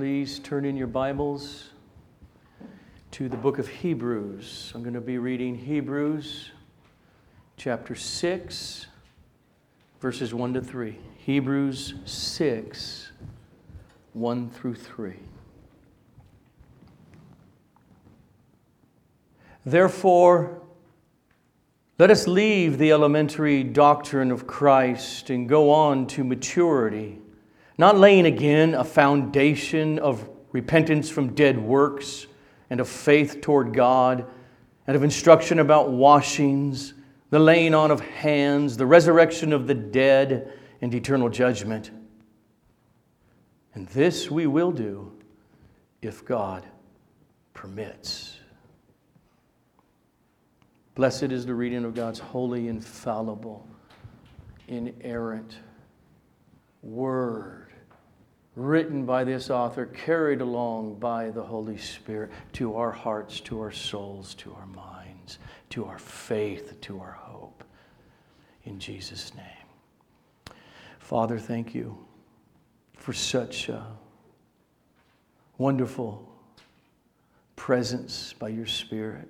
please turn in your Bibles to the book of Hebrews. I'm going to be reading Hebrews chapter 6, verses 1 to 3. Hebrews 6, 1 through 3. Therefore, let us leave the elementary doctrine of Christ and go on to maturity, not laying again a foundation of repentance from dead works and of faith toward God and of instruction about washings, the laying on of hands, the resurrection of the dead, and eternal judgment. And this we will do if God permits. Blessed is the reading of God's holy, infallible, inerrant word, written by this author, carried along by the Holy Spirit to our hearts, to our souls, to our minds, to our faith, to our hope. In Jesus' name. Father, thank you for such a wonderful presence by your Spirit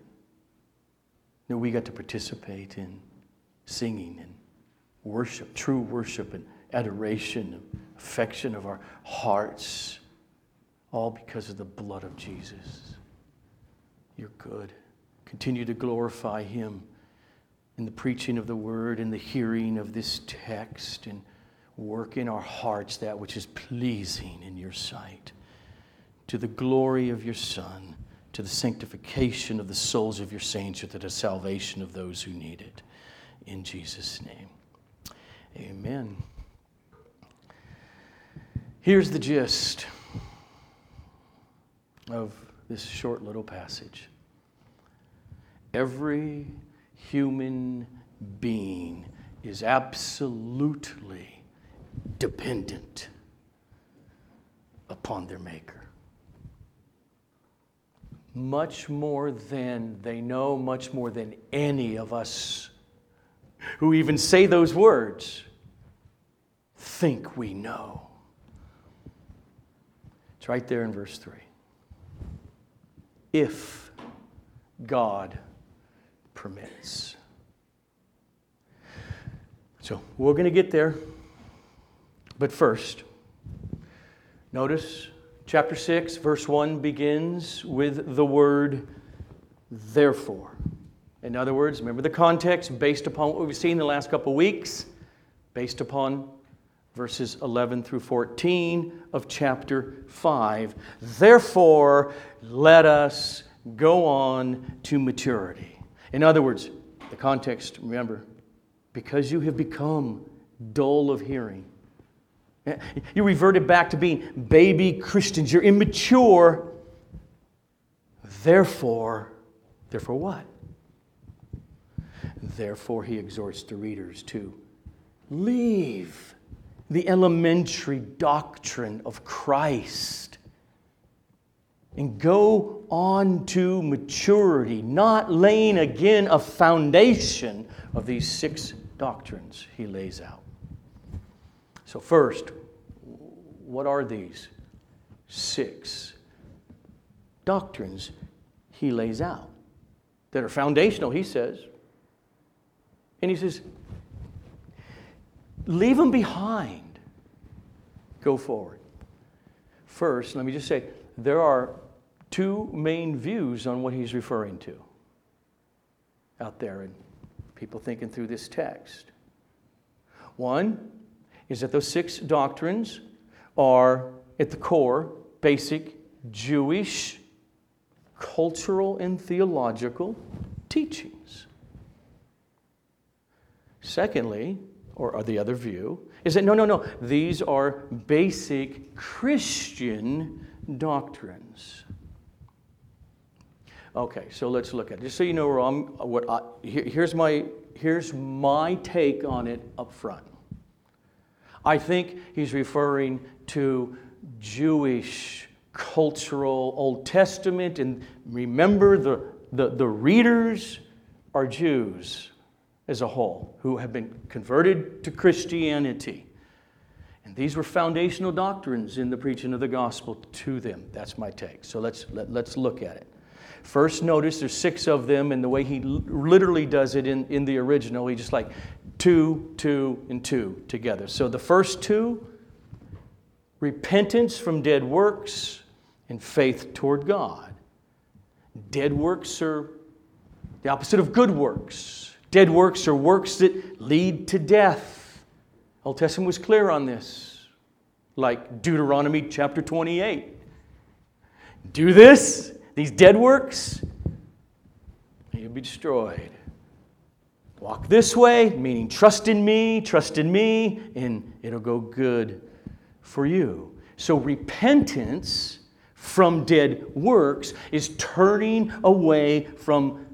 that we got to participate in singing and worship, true worship and adoration, affection of our hearts, all because of the blood of Jesus. You're good. Continue to glorify Him in the preaching of the word, in the hearing of this text, and work in our hearts that which is pleasing in your sight. To the glory of your Son to the sanctification of the souls of your saints, or to the salvation of those who need it. In Jesus' name. Amen. Here's the gist of this short little passage every human being is absolutely dependent upon their Maker much more than they know, much more than any of us who even say those words think we know. Right there in verse 3. If God permits. So we're going to get there. But first, notice Chapter 6, verse 1 begins with the word therefore. In other words, remember the context based upon what we've seen the last couple of weeks, based upon verses 11 through 14 of chapter 5. Therefore, let us go on to maturity. In other words, the context, remember, because you have become dull of hearing, eh, you reverted back to being baby Christians. You're immature. Therefore, therefore what? Therefore, he exhorts the readers to leave the elementary doctrine of Christ and go on to maturity, not laying again a foundation of these six doctrines he lays out. So, first, what are these? Six doctrines he lays out that are foundational, he says. And he says, leave them behind. Go forward. First, let me just say there are two main views on what he's referring to out there and people thinking through this text. One, is that those six doctrines are, at the core, basic Jewish cultural and theological teachings. Secondly, or, the other view, is that no, no, no, these are basic Christian doctrines. Okay, so let's look at it. Just so you know where I'm, what I, here, here's, my, here's my take on it up front. I think he's referring to Jewish cultural Old Testament. And remember, the, the, the readers are Jews as a whole who have been converted to Christianity. And these were foundational doctrines in the preaching of the gospel to them. That's my take. So let's, let, let's look at it. First, notice there's six of them, and the way he literally does it in, in the original, he just like two, two, and two together. So the first two repentance from dead works and faith toward God. Dead works are the opposite of good works. Dead works are works that lead to death. Old Testament was clear on this, like Deuteronomy chapter 28. Do this, these dead works, and you'll be destroyed. Walk this way, meaning trust in me, trust in me, and it'll go good for you. So repentance from dead works is turning away from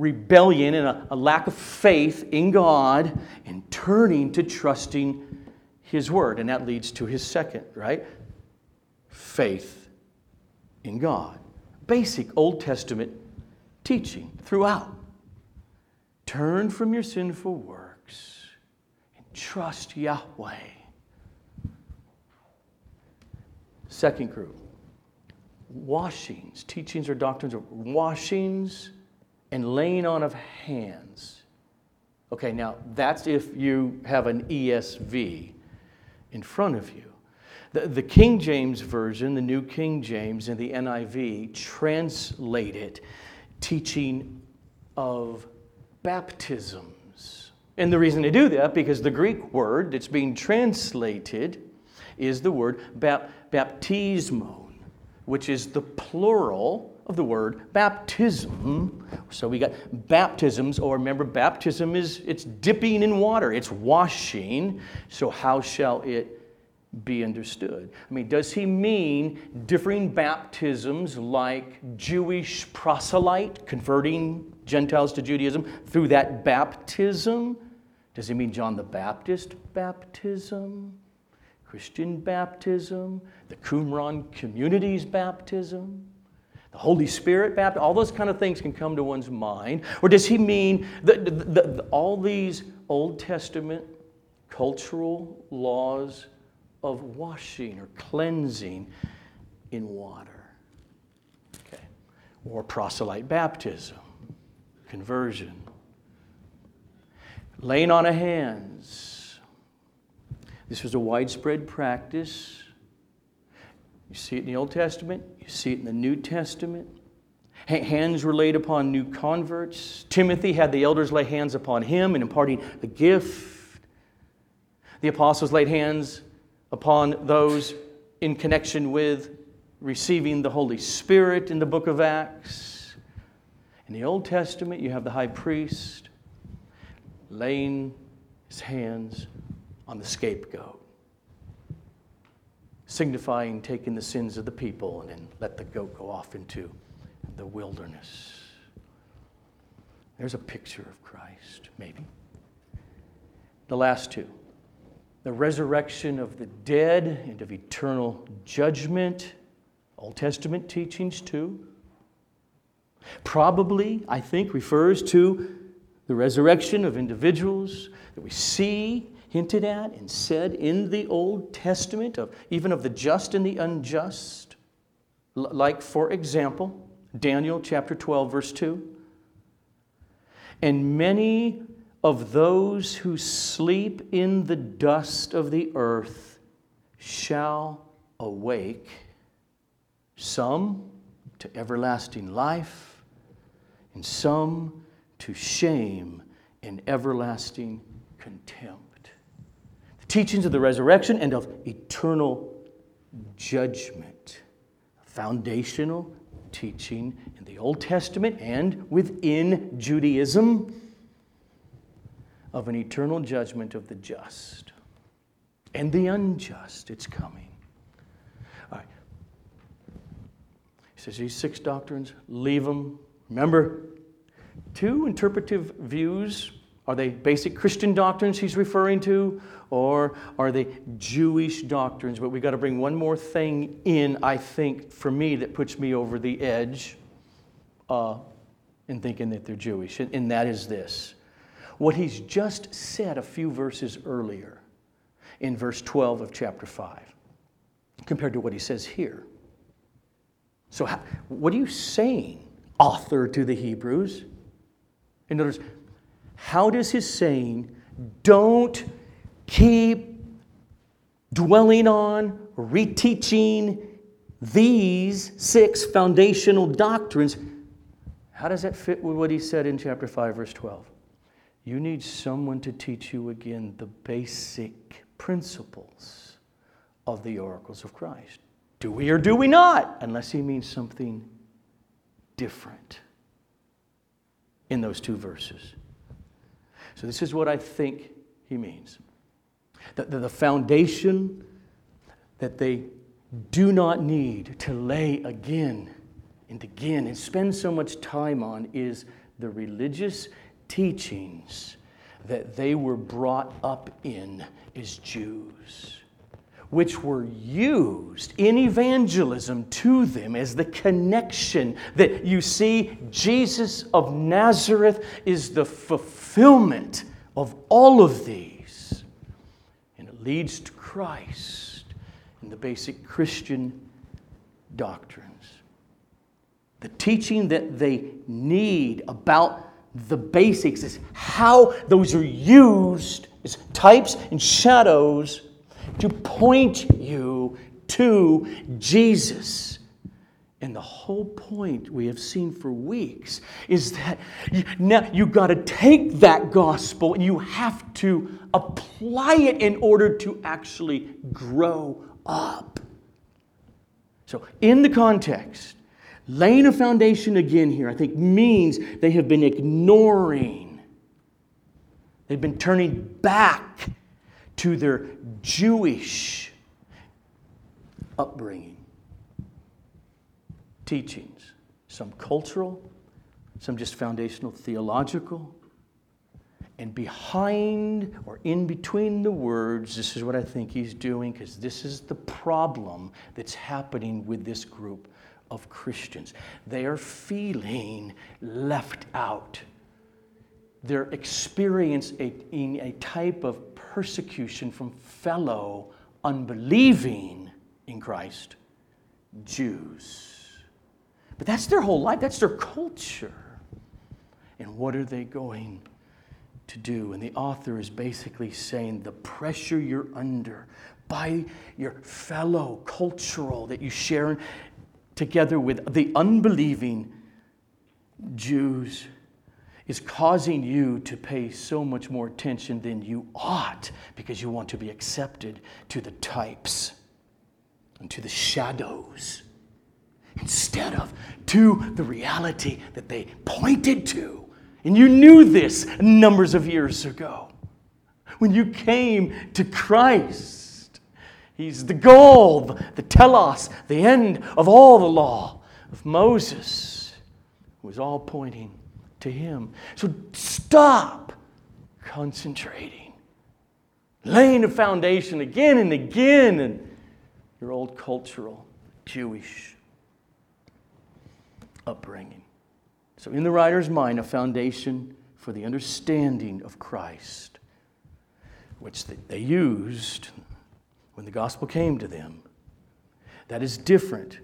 rebellion and a, a, lack of faith in God and turning to trusting His Word. And that leads to His second, right? Faith in God. Basic Old Testament teaching throughout. Turn from your sinful works and trust Yahweh. Second group washings, teachings or doctrines of washings and laying on of hands. Okay, now that's if you have an ESV in front of you. The, the King James Version, the New King James, and the NIV translate it teaching of baptisms. And the reason they do that, because the Greek word that's being translated is the word bap- baptismo, which is the plural of the word baptism. So we got baptisms, or remember, baptism is it's dipping in water, it's washing. So how shall it be understood? I mean, does he mean differing baptisms like Jewish proselyte converting Gentiles to Judaism through that baptism? Does he mean John the Baptist baptism? Christian baptism? The Qumran community's baptism? The Holy Spirit baptism, all those kind of things can come to one's mind. Or does he mean that the, the, all these Old Testament cultural laws of washing or cleansing in water? Okay. Or proselyte baptism, conversion. Laying on of hands. This was a widespread practice you see it in the Old Testament, you see it in the New Testament. Hands were laid upon new converts. Timothy had the elders lay hands upon him and imparting the gift. The apostles laid hands upon those in connection with receiving the Holy Spirit in the book of Acts. In the Old Testament, you have the high priest laying his hands on the scapegoat signifying taking the sins of the people and then let the goat go off into the wilderness. There's a picture of Christ, maybe. The last two the resurrection of the dead and of eternal judgment, Old Testament teachings too. Probably, I think, refers to the resurrection of individuals that we see hinted at and said in the Old Testament, of, even of the just and the unjust. L- like, for example, Daniel chapter 12, verse 2. And many of those who sleep in the dust of the earth shall awake, some to everlasting life, and some to shame and everlasting contempt teachings of the resurrection and of eternal judgment. Foundational teaching in the Old Testament and within Judaism of an eternal judgment of the just and the unjust. It's coming. All right. He says these six doctrines, leave them. Remember, two interpretive views are they basic Christian doctrines he's referring to, or are they Jewish doctrines? But we've got to bring one more thing in, I think, for me, that puts me over the edge uh, in thinking that they're Jewish, and that is this. What he's just said a few verses earlier in verse 12 of chapter 5 compared to what he says here. So, how, what are you saying, author to the Hebrews? In other words, how does his saying, don't keep dwelling on, reteaching these six foundational doctrines, how does that fit with what he said in chapter 5, verse 12? You need someone to teach you again the basic principles of the oracles of Christ. Do we or do we not? Unless he means something different in those two verses. So, this is what I think he means. The, the, the foundation that they do not need to lay again and again and spend so much time on is the religious teachings that they were brought up in as Jews, which were used in evangelism to them as the connection that you see Jesus of Nazareth is the fulfillment of all of these. And it leads to Christ in the basic Christian doctrines. The teaching that they need about the basics is how those are used as types and shadows to point you to Jesus. And the whole point we have seen for weeks is that you, now you've got to take that gospel and you have to apply it in order to actually grow up. So, in the context, laying a foundation again here, I think, means they have been ignoring, they've been turning back to their Jewish upbringing, teachings, some cultural, some just foundational theological. And behind or in between the words, this is what I think he's doing because this is the problem that's happening with this group of Christians. They are feeling left out. They're experiencing a type of persecution from fellow unbelieving in Christ Jews. But that's their whole life, that's their culture. And what are they going to do? And the author is basically saying the pressure you're under by your fellow cultural that you share together with the unbelieving Jews is causing you to pay so much more attention than you ought because you want to be accepted to the types and to the shadows instead of to the reality that they pointed to. And you knew this numbers of years ago when you came to Christ. He's the goal, the telos, the end of all the law of Moses. Was all pointing to him. So stop concentrating, laying a foundation again and again in your old cultural Jewish upbringing. So, in the writer's mind, a foundation for the understanding of Christ, which they used when the gospel came to them. That is different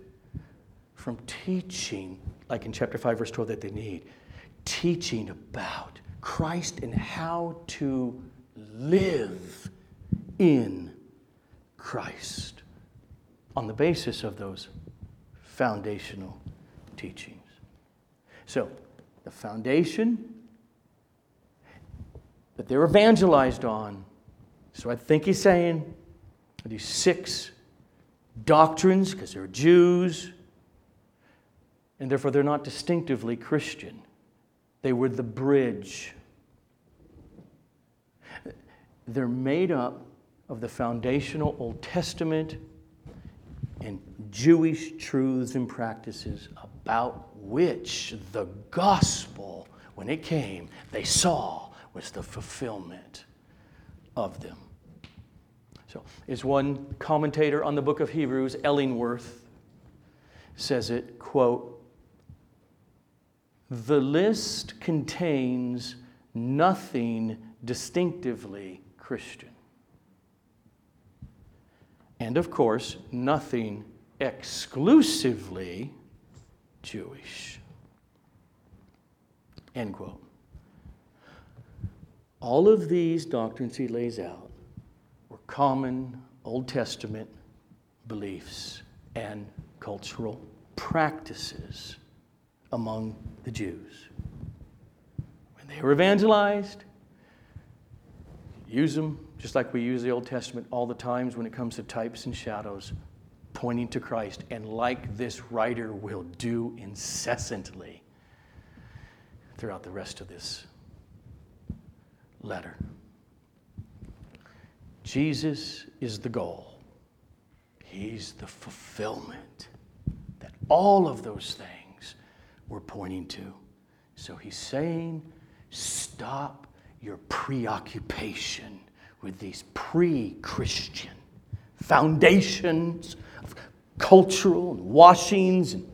from teaching, like in chapter 5, verse 12, that they need. Teaching about Christ and how to live in Christ on the basis of those foundational teachings. So, the foundation that they're evangelized on. So I think he's saying these six doctrines because they're Jews, and therefore they're not distinctively Christian. They were the bridge. They're made up of the foundational Old Testament and Jewish truths and practices about which the gospel, when it came, they saw was the fulfillment of them. So, is one commentator on the book of Hebrews, Ellingworth, says it, quote, the list contains nothing distinctively Christian. And of course, nothing exclusively Jewish. End quote. All of these doctrines he lays out were common Old Testament beliefs and cultural practices among the Jews. When they were evangelized, use them just like we use the Old Testament all the times when it comes to types and shadows, pointing to Christ, and like this writer will do incessantly throughout the rest of this letter. Jesus is the goal, He's the fulfillment that all of those things were pointing to. So He's saying, stop your preoccupation with these pre Christian foundations of cultural washings and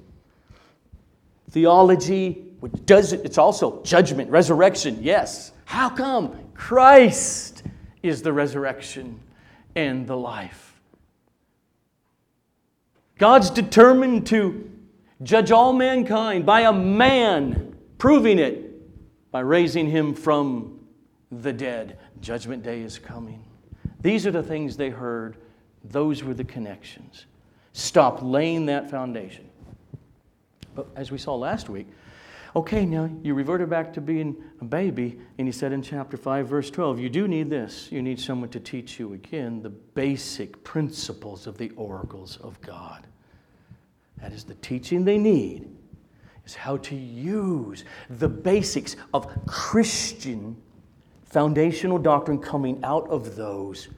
theology, which does it, it's also judgment, resurrection, yes. How come? Christ is the resurrection and the life. God's determined to judge all mankind by a man, proving it by raising him from the dead. Judgment day is coming. These are the things they heard, those were the connections. Stop laying that foundation. But as we saw last week, okay, now you reverted back to being a baby, and he said in chapter 5, verse 12, you do need this. You need someone to teach you again the basic principles of the oracles of God. That is the teaching they need, is how to use the basics of Christian foundational doctrine coming out of those,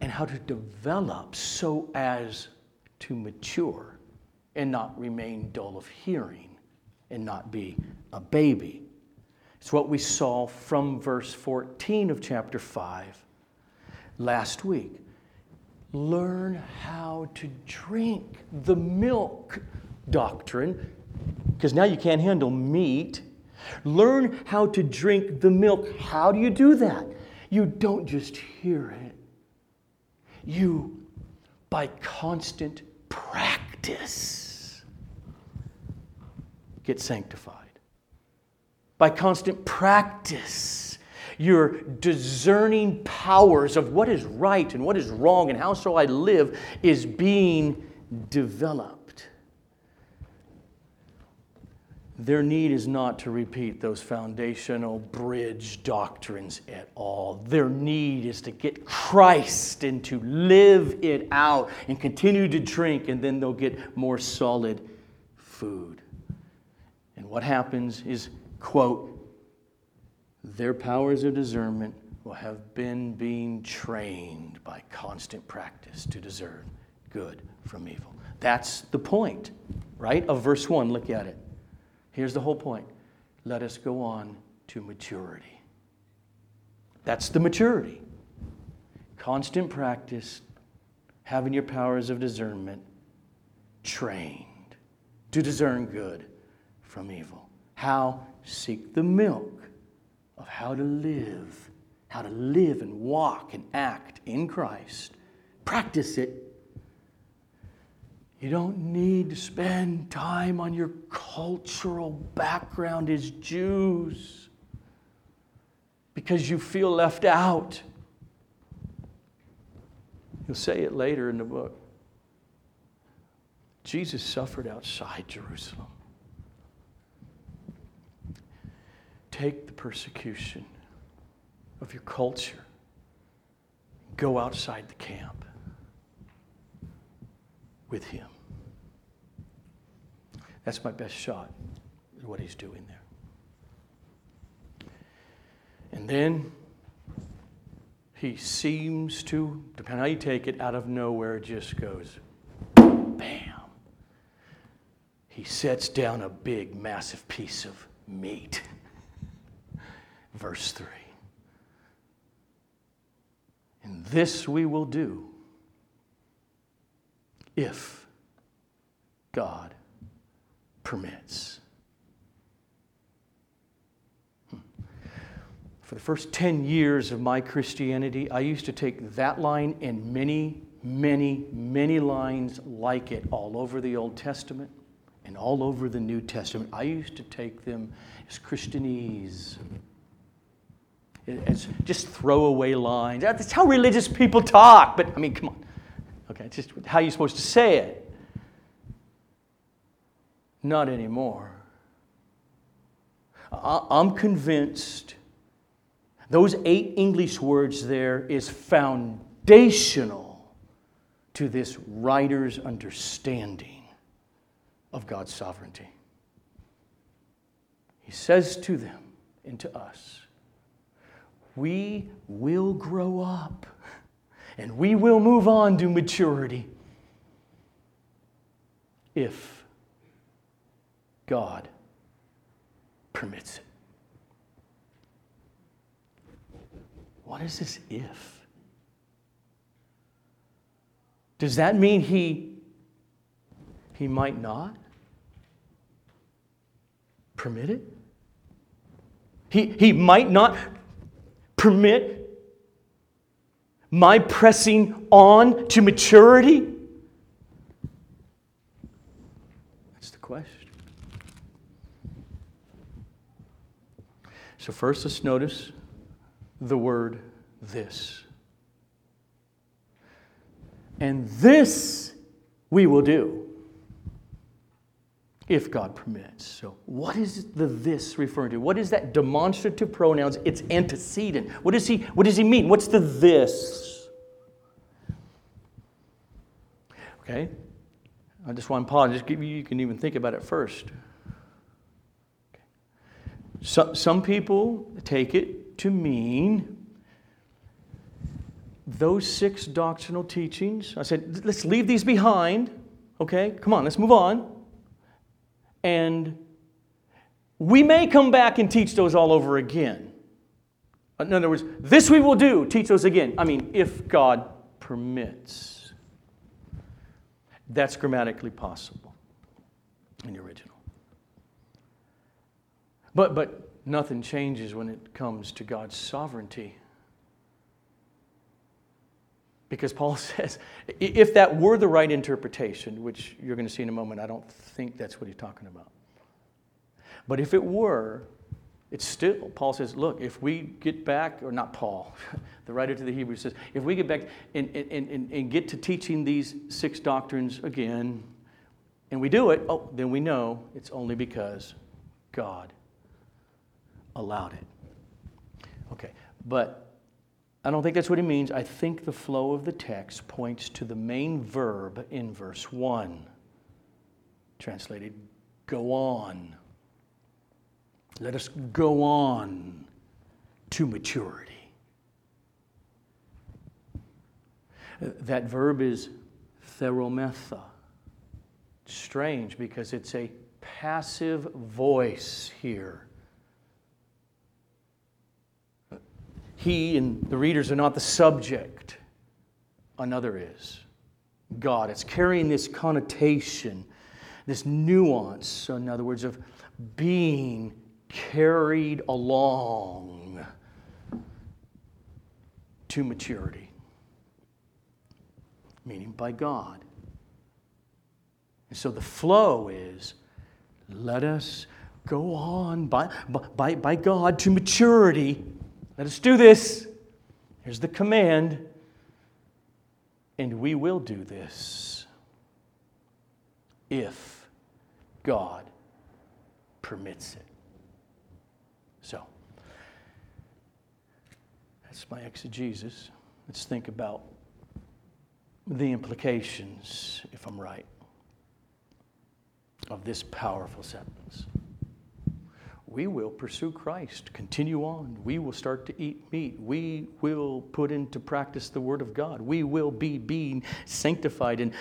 and how to develop so as to mature and not remain dull of hearing and not be a baby. It's what we saw from verse 14 of chapter 5 last week. Learn how to drink the milk doctrine, because now you can't handle meat Learn how to drink the milk. How do you do that? You don't just hear it, you, by constant practice, get sanctified. By constant practice, your discerning powers of what is right and what is wrong and how shall I live is being developed. Their need is not to repeat those foundational bridge doctrines at all. Their need is to get Christ and to live it out and continue to drink, and then they'll get more solid food. And what happens is, quote, their powers of discernment will have been being trained by constant practice to discern good from evil. That's the point, right, of verse 1. Look at it. Here's the whole point let us go on to maturity. That's the maturity. Constant practice, having your powers of discernment trained to discern good from evil. How? Seek the milk of how to live, how to live and walk and act in Christ. Practice it you don't need to spend time on your cultural background as Jews because you feel left out. You'll say it later in the book. Jesus suffered outside Jerusalem. Take the persecution of your culture, go outside the camp with Him. That's my best shot at what He's doing there. And then He seems to, depending on how you take it, out of nowhere, it just goes bam. He sets down a big, massive piece of meat. Verse 3. And this we will do if God permits. Hmm. For the first 10 years of my Christianity, I used to take that line and many many, many lines like it all over the Old Testament and all over the New Testament. I used to take them as Christianese, as just throwaway lines. That's how religious people talk, but I mean, come on. Okay, it's just how you're supposed to say it. Not anymore. I'm convinced those eight English words there is foundational to this writer's understanding of God's sovereignty. He says to them and to us, We will grow up and we will move on to maturity if God permits it. What is this if? Does that mean he, he might not permit it? He, he might not permit my pressing on to maturity? That's the question. So, first, let's notice the word this. And this we will do if God permits. So, what is the this referring to? What is that demonstrative pronouns? It's antecedent. What does he what does he mean? What's the this? Okay? I just want to pause. Just give you you can even think about it first. So, some people take it to mean those six doctrinal teachings. I said, let's leave these behind. Okay, come on, let's move on. And we may come back and teach those all over again. In other words, this we will do, teach those again. I mean, if God permits. That's grammatically possible in the original. But, but nothing changes when it comes to God's sovereignty. Because Paul says, if that were the right interpretation, which you're going to see in a moment, I don't think that's what he's talking about. But if it were, it's still, Paul says, look, if we get back, or not Paul, the writer to the Hebrews says, if we get back and, and, and, and get to teaching these six doctrines again, and we do it, oh, then we know it's only because God allowed it. Okay, but I don't think that's what he means. I think the flow of the text points to the main verb in verse 1, translated go on. Let us go on to maturity. That verb is pherometha. Strange because it's a passive voice here. He and the readers are not the subject, another is God. It's carrying this connotation, this nuance, in other words, of being carried along to maturity, meaning by God. And so the flow is let us go on by, by, by God to maturity let us do this. Here's the command. And we will do this if God permits it. So, that's my exegesis. Let's think about the implications, if I'm right, of this powerful sentence we will pursue Christ, continue on. We will start to eat meat. We will put into practice the Word of God. We will be being sanctified and,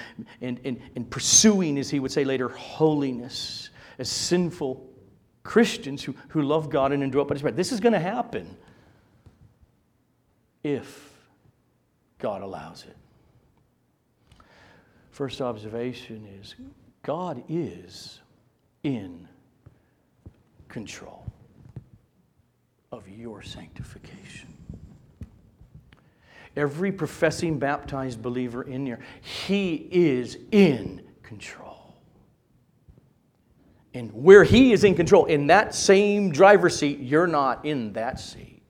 and, and, and pursuing, as he would say later, holiness as sinful Christians who, who love God and endure punishment. This is going to happen if God allows it. First observation is God is in control of your sanctification. every professing baptized believer in here, He is in control. And where He is in control, in that same driver's seat, you're not in that seat.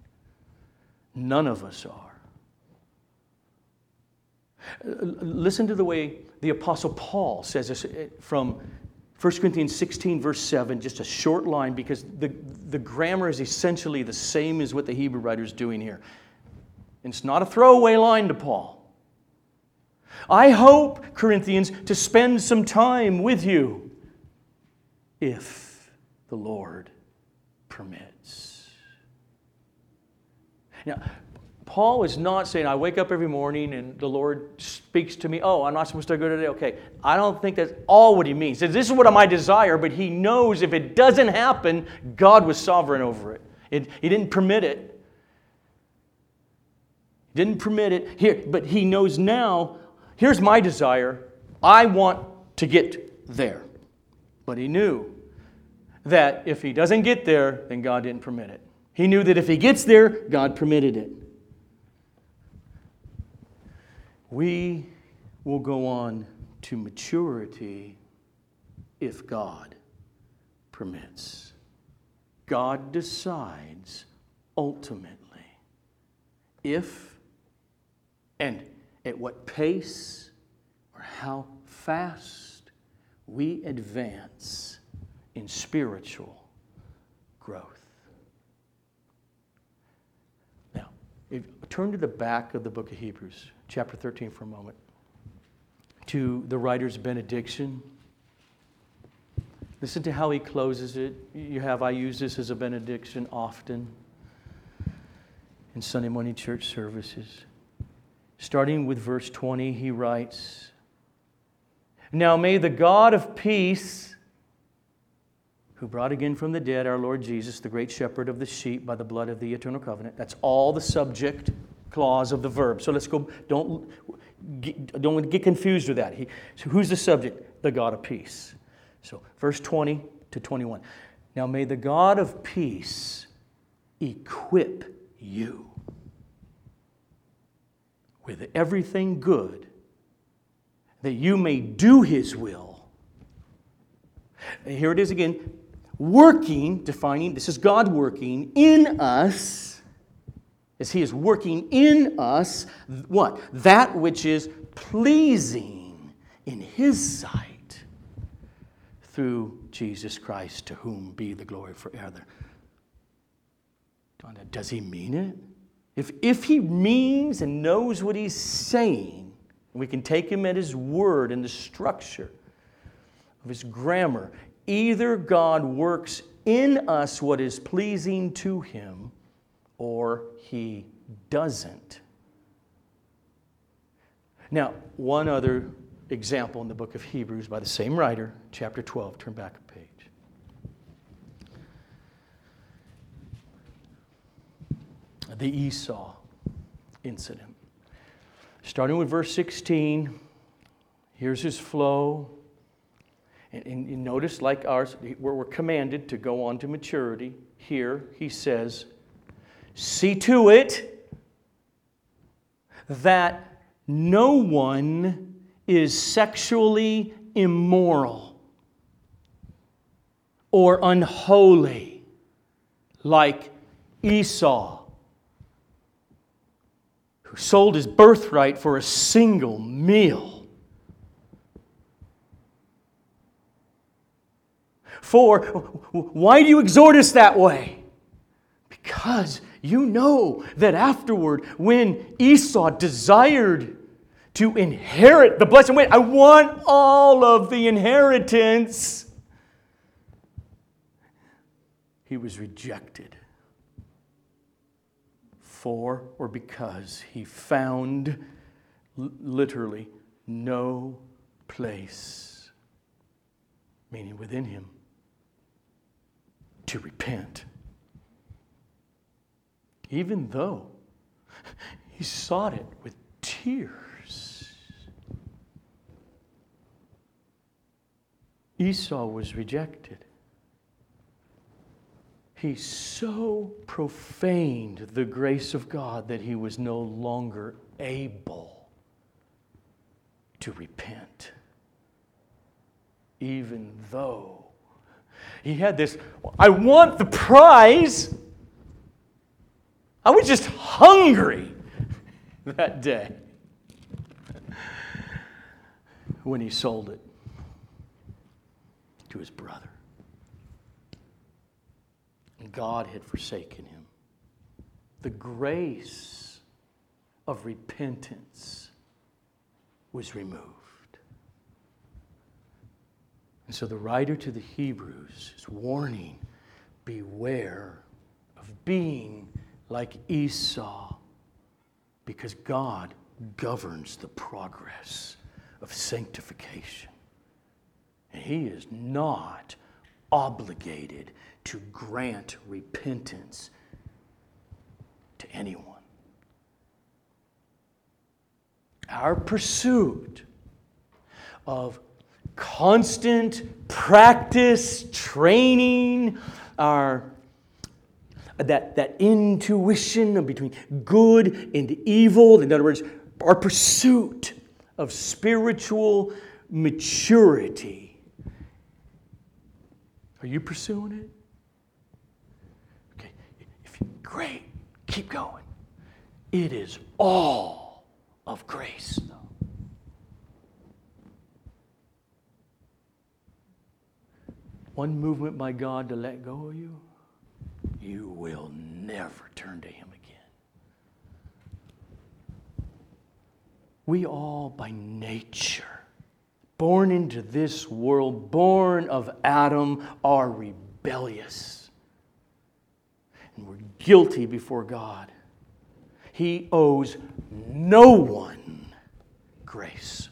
None of us are. Listen to the way the Apostle Paul says this eh, from 1 Corinthians 16, verse 7, just a short line because the, the grammar is essentially the same as what the Hebrew writer is doing here. And it's not a throwaway line to Paul. I hope, Corinthians, to spend some time with you if the Lord permits. Now, Paul is not saying, I wake up every morning and the Lord speaks to me, oh, I'm not supposed to go today. Okay. I don't think that's all what he means. Says, this is what my desire, but he knows if it doesn't happen, God was sovereign over it. it he didn't permit it. He didn't permit it. Here, but he knows now, here's my desire. I want to get there. But he knew that if he doesn't get there, then God didn't permit it. He knew that if he gets there, God permitted it. We will go on to maturity if God permits. God decides ultimately if and at what pace or how fast we advance in spiritual growth. Now, if, turn to the back of the book of Hebrews chapter 13 for a moment, to the writer's benediction. Listen to how he closes it. You have, I use this as a benediction often in Sunday morning church services. Starting with verse 20, he writes Now may the God of peace, who brought again from the dead our Lord Jesus, the great shepherd of the sheep by the blood of the eternal covenant, that's all the subject clause of the verb. So let's go, don't, don't get confused with that. He, so who's the subject? The God of peace. So verse 20 to 21. Now may the God of peace equip you with everything good that you may do his will. And here it is again working, defining, this is God working in us as He is working in us what? That which is pleasing in His sight through Jesus Christ, to whom be the glory forever. Does He mean it? If, if He means and knows what He's saying, we can take Him at His word and the structure of His grammar. Either God works in us what is pleasing to Him or he doesn't. Now, one other example in the book of Hebrews by the same writer, chapter 12. Turn back a page. The Esau incident. Starting with verse 16, here's his flow. And, and, notice, like ours, where we're commanded to go on to maturity, here he says, See to it that no one is sexually immoral or unholy like Esau, who sold his birthright for a single meal. For why do you exhort us that way? Because you know that afterward, when Esau desired to inherit the blessing, wait, I want all of the inheritance, he was rejected for or because he found literally no place, meaning within him, to repent even though he sought it with tears. Esau was rejected. he so profaned the grace of God that he was no longer able to repent. Even though he had this, I want the prize. I was just hungry that day when he sold it to his brother. And God had forsaken him. The grace of repentance was removed. And so the writer to the Hebrews is warning beware of being like Esau because God governs the progress of sanctification. And He is not obligated to grant repentance to anyone. Our pursuit of constant practice, training, our that, that intuition between good and evil. In other words, our pursuit of spiritual maturity. Are you pursuing it? Okay, if you, great, keep going. It is all of grace, though. One movement by God to let go of you you will never turn to Him again. We all, by nature, born into this world, born of Adam, are rebellious. And we're guilty before God. He owes no one grace.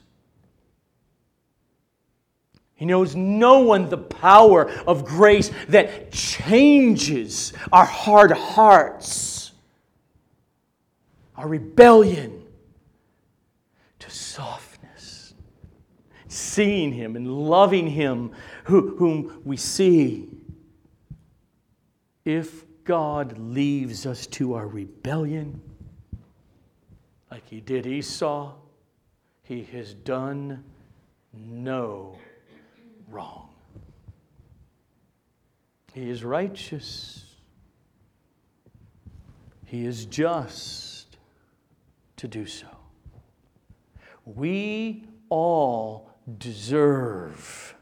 He knows no one the power of grace that changes our hard hearts, our rebellion to softness, seeing Him and loving Him who, whom we see. If God leaves us to our rebellion, like He did Esau, He has done no wrong. He is righteous. He is just to do so. We all deserve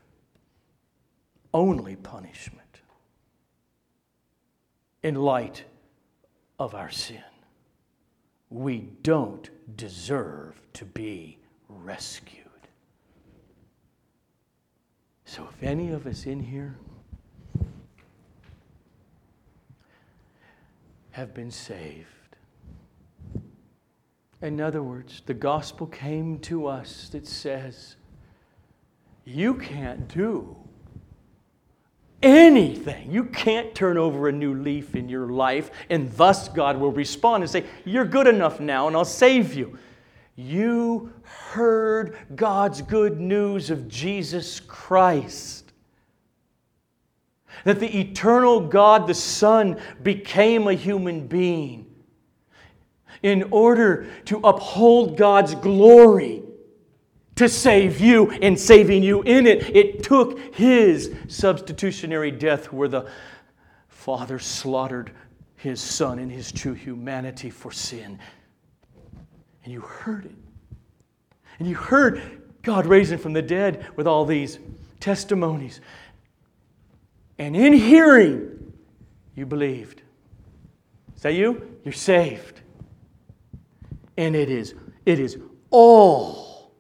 only punishment in light of our sin. We don't deserve to be rescued. So, if any of us in here have been saved, in other words, the gospel came to us that says, you can't do anything. You can't turn over a new leaf in your life, and thus God will respond and say, You're good enough now, and I'll save you. You heard God's good news of Jesus Christ. That the eternal God, the Son, became a human being in order to uphold God's glory, to save you, and saving you in it. It took His substitutionary death where the Father slaughtered His Son in His true humanity for sin and you heard it. And you heard God raising from the dead with all these testimonies. And in hearing, you believed. Is that you? You're saved. And it is, it is all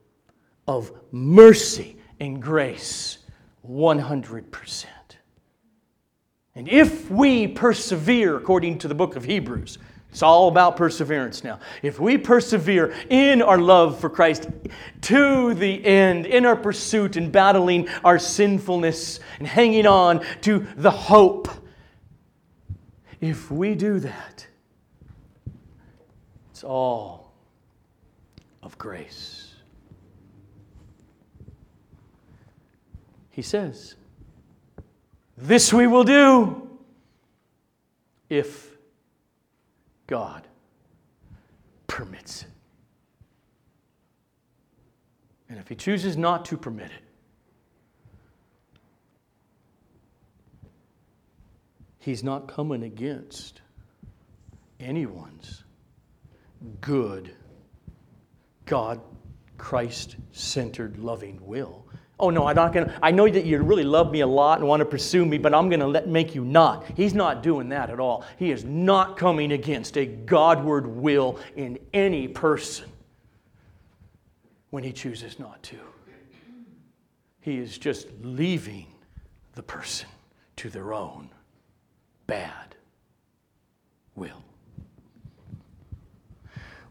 of mercy and grace, 100%. And if we persevere, according to the book of Hebrews, it's all about perseverance now. If we persevere in our love for Christ to the end, in our pursuit and battling our sinfulness and hanging on to the hope, if we do that, it's all of grace. He says, This we will do if God permits it. And if He chooses not to permit it, He's not coming against anyone's good, God, Christ centered, loving will. Oh no, I'm not gonna. I know that you really love me a lot and want to pursue me, but I'm gonna let make you not. He's not doing that at all. He is not coming against a Godward will in any person when he chooses not to. He is just leaving the person to their own bad will.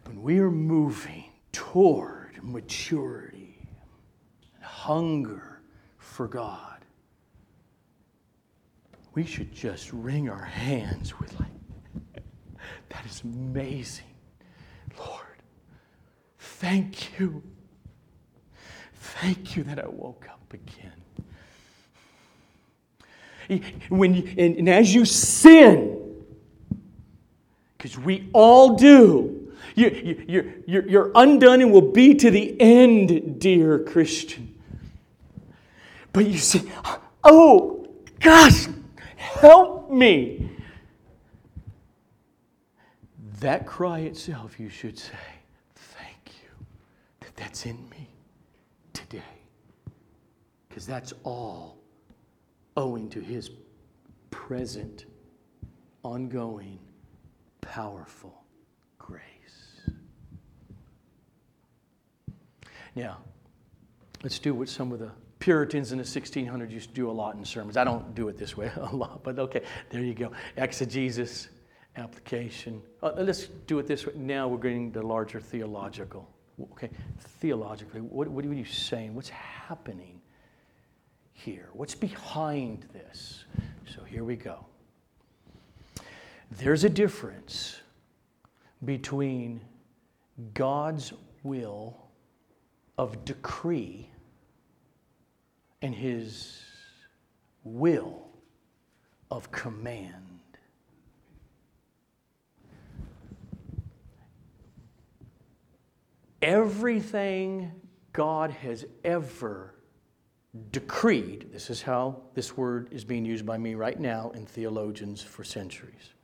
When we are moving toward maturity, hunger for God, we should just wring our hands with like, that is amazing. Lord, thank you. Thank you that I woke up again. When you, and, and as you sin, because we all do, you, you, you're, you're, undone and will be to the end, dear Christian. But you say, oh, gosh, help me. That cry itself, you should say, thank you that that's in me today. Because that's all owing to his present, ongoing, powerful grace. Now, let's do what some of the Puritans in the 1600s used to do a lot in sermons. I don't do it this way a lot, but okay, there you go. Exegesis, application. Uh, let's do it this way. Now we're getting the larger theological. Okay, theologically, what, what are you saying? What's happening here? What's behind this? So here we go. There's a difference between God's will of decree and his will of command. Everything God has ever decreed, this is how this word is being used by me right now in theologians for centuries.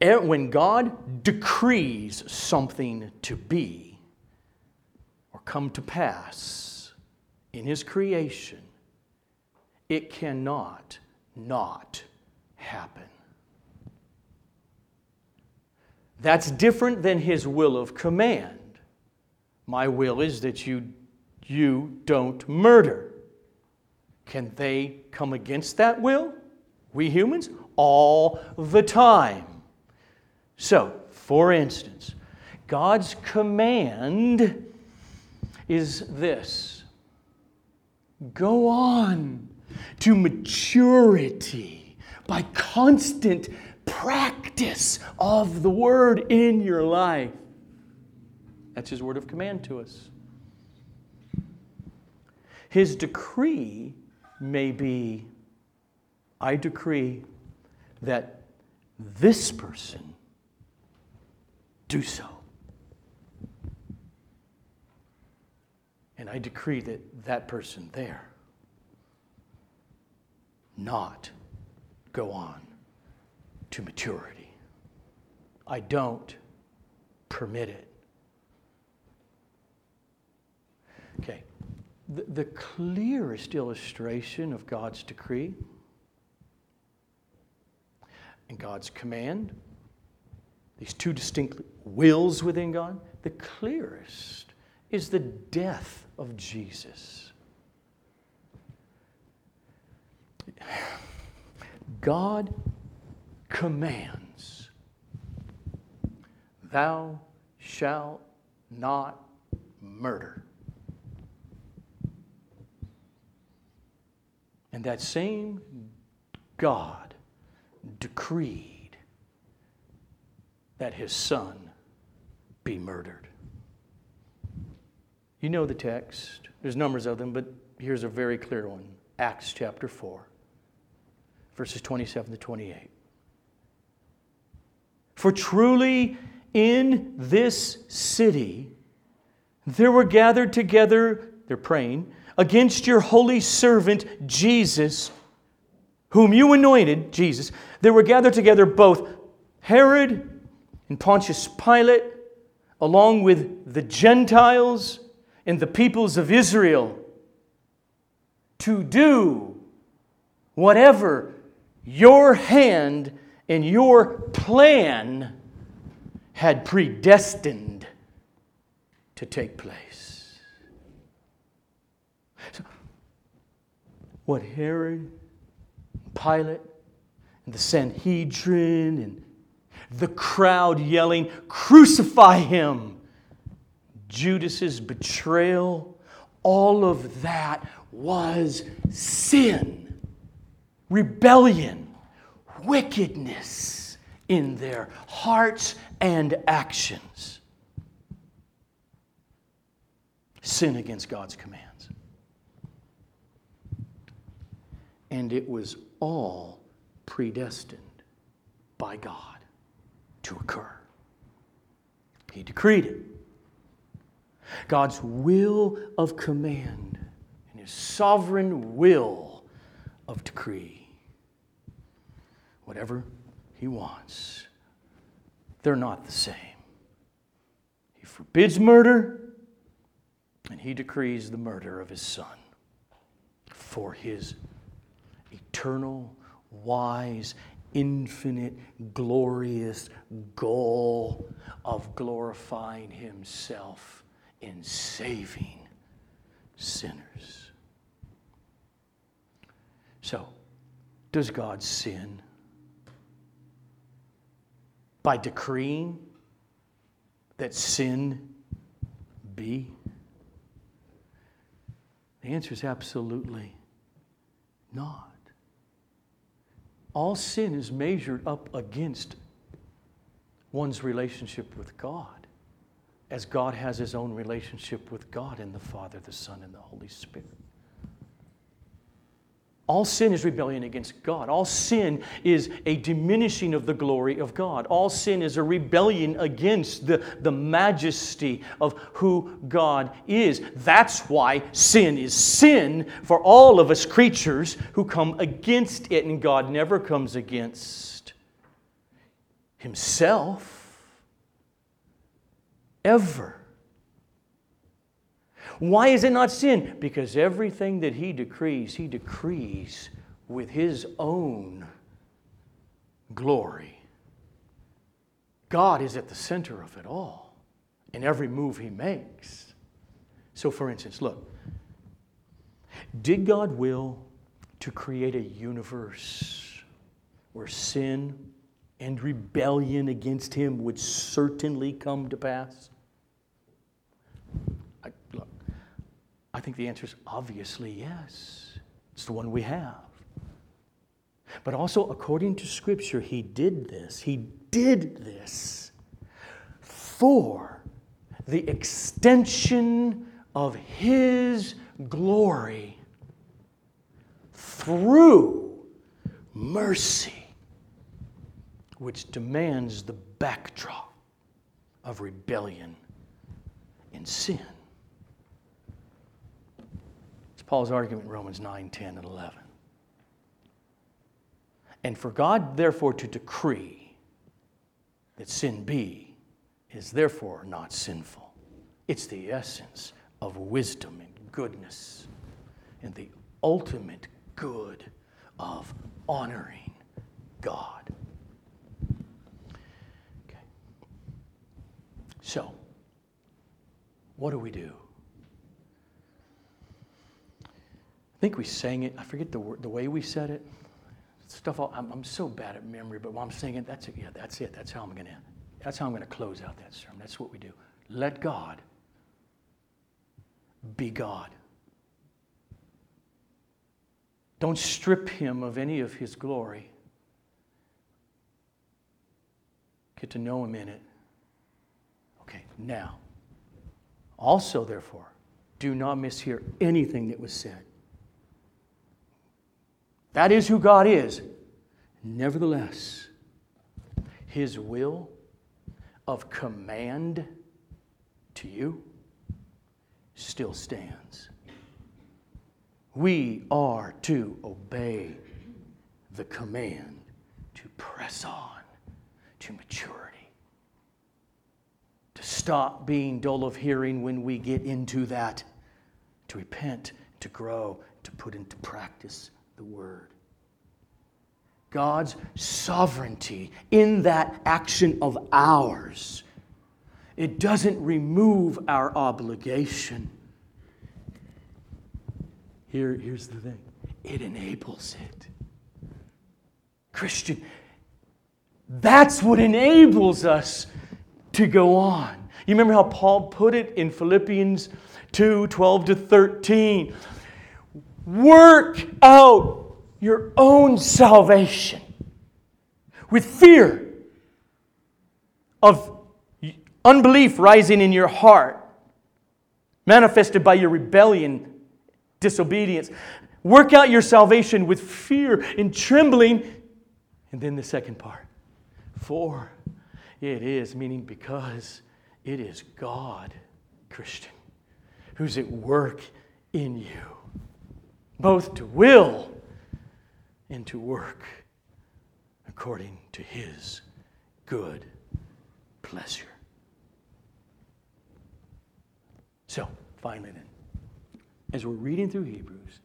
When God decrees something to be or come to pass in His creation, it cannot not happen. That's different than His will of command. My will is that you you don't murder. Can they come against that will? We humans? All the time. So, for instance, God's command is this go on to maturity by constant practice of the word in your life. That's his word of command to us. His decree may be I decree that this person do so. And I decree that that person there not go on to maturity. I don't permit it. Okay the, the clearest illustration of God's decree and God's command, these two distinct wills within God, the clearest is the death of Jesus. God commands, Thou shalt not murder. And that same God decreed that his son be murdered. You know the text. There's numbers of them, but here's a very clear one Acts chapter 4, verses 27 to 28. For truly in this city there were gathered together, they're praying, against your holy servant Jesus, whom you anointed, Jesus. There were gathered together both Herod and Pontius Pilate, along with the Gentiles and the peoples of Israel, to do whatever your hand and your plan had predestined to take place. So, what Herod, Pilate, and the Sanhedrin, and the crowd yelling, Crucify him! Judas's betrayal, all of that was sin, rebellion, wickedness in their hearts and actions. Sin against God's commands. And it was all predestined by God to occur. He decreed it. God's will of command and His sovereign will of decree. Whatever He wants, they're not the same. He forbids murder, and He decrees the murder of His Son for His eternal, wise, infinite, glorious goal of glorifying Himself in saving sinners. So, does God sin? By decreeing that sin be? The answer is absolutely not. All sin is measured up against one's relationship with God as God has his own relationship with God in the Father, the Son, and the Holy Spirit. All sin is rebellion against God. All sin is a diminishing of the glory of God. All sin is a rebellion against the, the majesty of who God is. That's why sin is sin for all of us creatures who come against it, and God never comes against Himself ever. Why is it not sin? Because everything that he decrees, he decrees with his own glory. God is at the center of it all in every move he makes. So, for instance, look, did God will to create a universe where sin and rebellion against him would certainly come to pass? I, look, I think the answer is obviously yes. It's the one we have. But also, according to Scripture, he did this. He did this for the extension of his glory through mercy which demands the backdrop of rebellion and sin. It's Paul's argument in Romans 9, 10, and 11. And for God, therefore, to decree that sin be is therefore not sinful. It's the essence of wisdom and goodness and the ultimate good of honoring God. So, what do we do? I think we sang it. I forget the, word, the way we said it. Stuff. I'm, I'm so bad at memory, but while I'm singing, that's it. Yeah, that's it. That's how I'm gonna. That's how I'm gonna close out that sermon. That's what we do. Let God be God. Don't strip him of any of his glory. Get to know him in it. Now, also, therefore, do not mishear anything that was said. That is who God is. Nevertheless, his will of command to you still stands. We are to obey the command to press on to maturity, to stop being dull of hearing when we get into that, to repent, to grow, to put into practice the word. God's sovereignty in that action of ours. It doesn't remove our obligation. Here, here's the thing it enables it. Christian, that's what enables us to go on. You remember how Paul put it in Philippians 2 12 to 13? Work out your own salvation with fear of unbelief rising in your heart, manifested by your rebellion, disobedience. Work out your salvation with fear and trembling. And then the second part for it is, meaning because it is God, Christian, who's at work in you, both to will and to work according to his good pleasure. So, finally, then, as we're reading through Hebrews,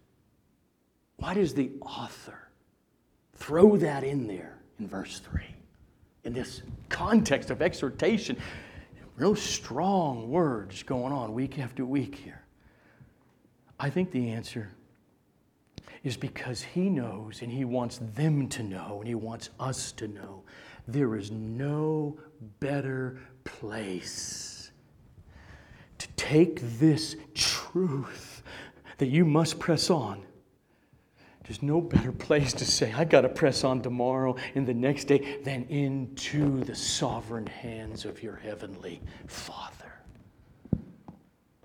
why does the author throw that in there in verse 3? In this context of exhortation, real strong words going on week after week here. I think the answer is because he knows and he wants them to know and he wants us to know there is no better place to take this truth that you must press on. There's no better place to say, I got to press on tomorrow and the next day than into the sovereign hands of your heavenly Father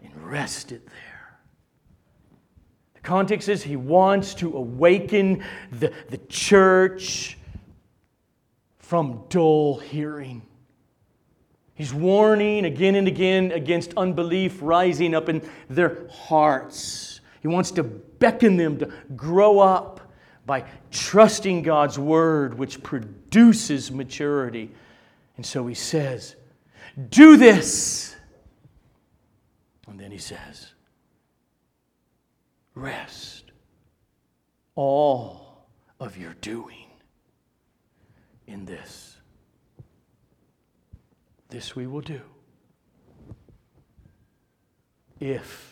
and rest it there. The context is he wants to awaken the, the church from dull hearing. He's warning again and again against unbelief rising up in their hearts. He wants to beckon them to grow up by trusting God's word, which produces maturity. And so he says, Do this. And then he says, rest all of your doing in this. This we will do if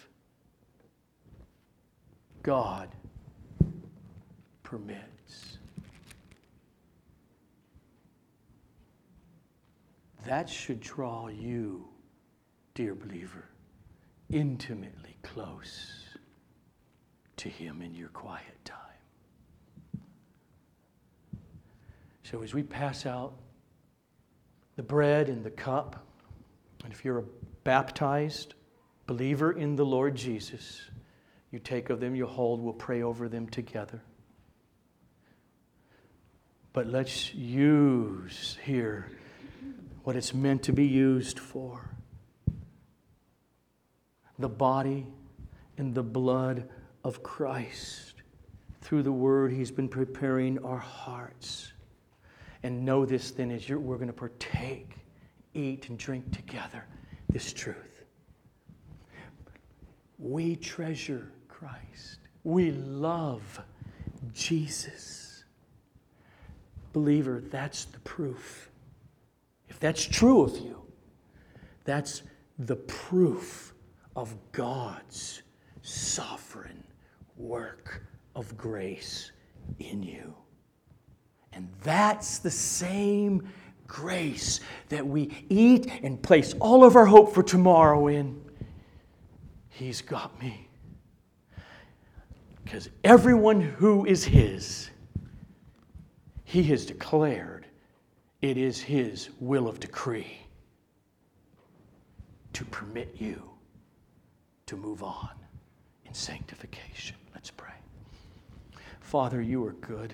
God permits. That should draw you, dear believer, intimately close to Him in your quiet time. So, as we pass out the bread and the cup, and if you're a baptized believer in the Lord Jesus, you take of them, you hold, we'll pray over them together. But let's use here what it's meant to be used for the body and the blood of Christ. Through the word, He's been preparing our hearts. And know this then as we're going to partake, eat, and drink together this truth. We treasure Christ, we love Jesus. Believer, that's the proof. If that's true of you, that's the proof of God's sovereign work of grace in you. And that's the same grace that we eat and place all of our hope for tomorrow in. He's got me. Because everyone who is His, He has declared it is His will of decree to permit you to move on in sanctification. Let's pray. Father, you are good.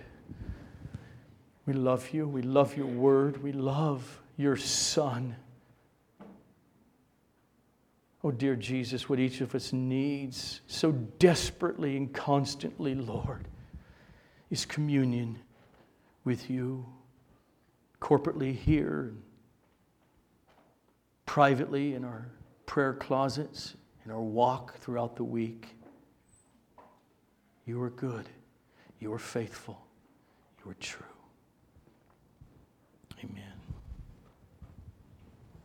We love you. We love your word. We love your Son. Oh, dear Jesus, what each of us needs so desperately and constantly, Lord, is communion with you, corporately here, privately in our prayer closets, in our walk throughout the week. You are good. You are faithful. You are true. Amen.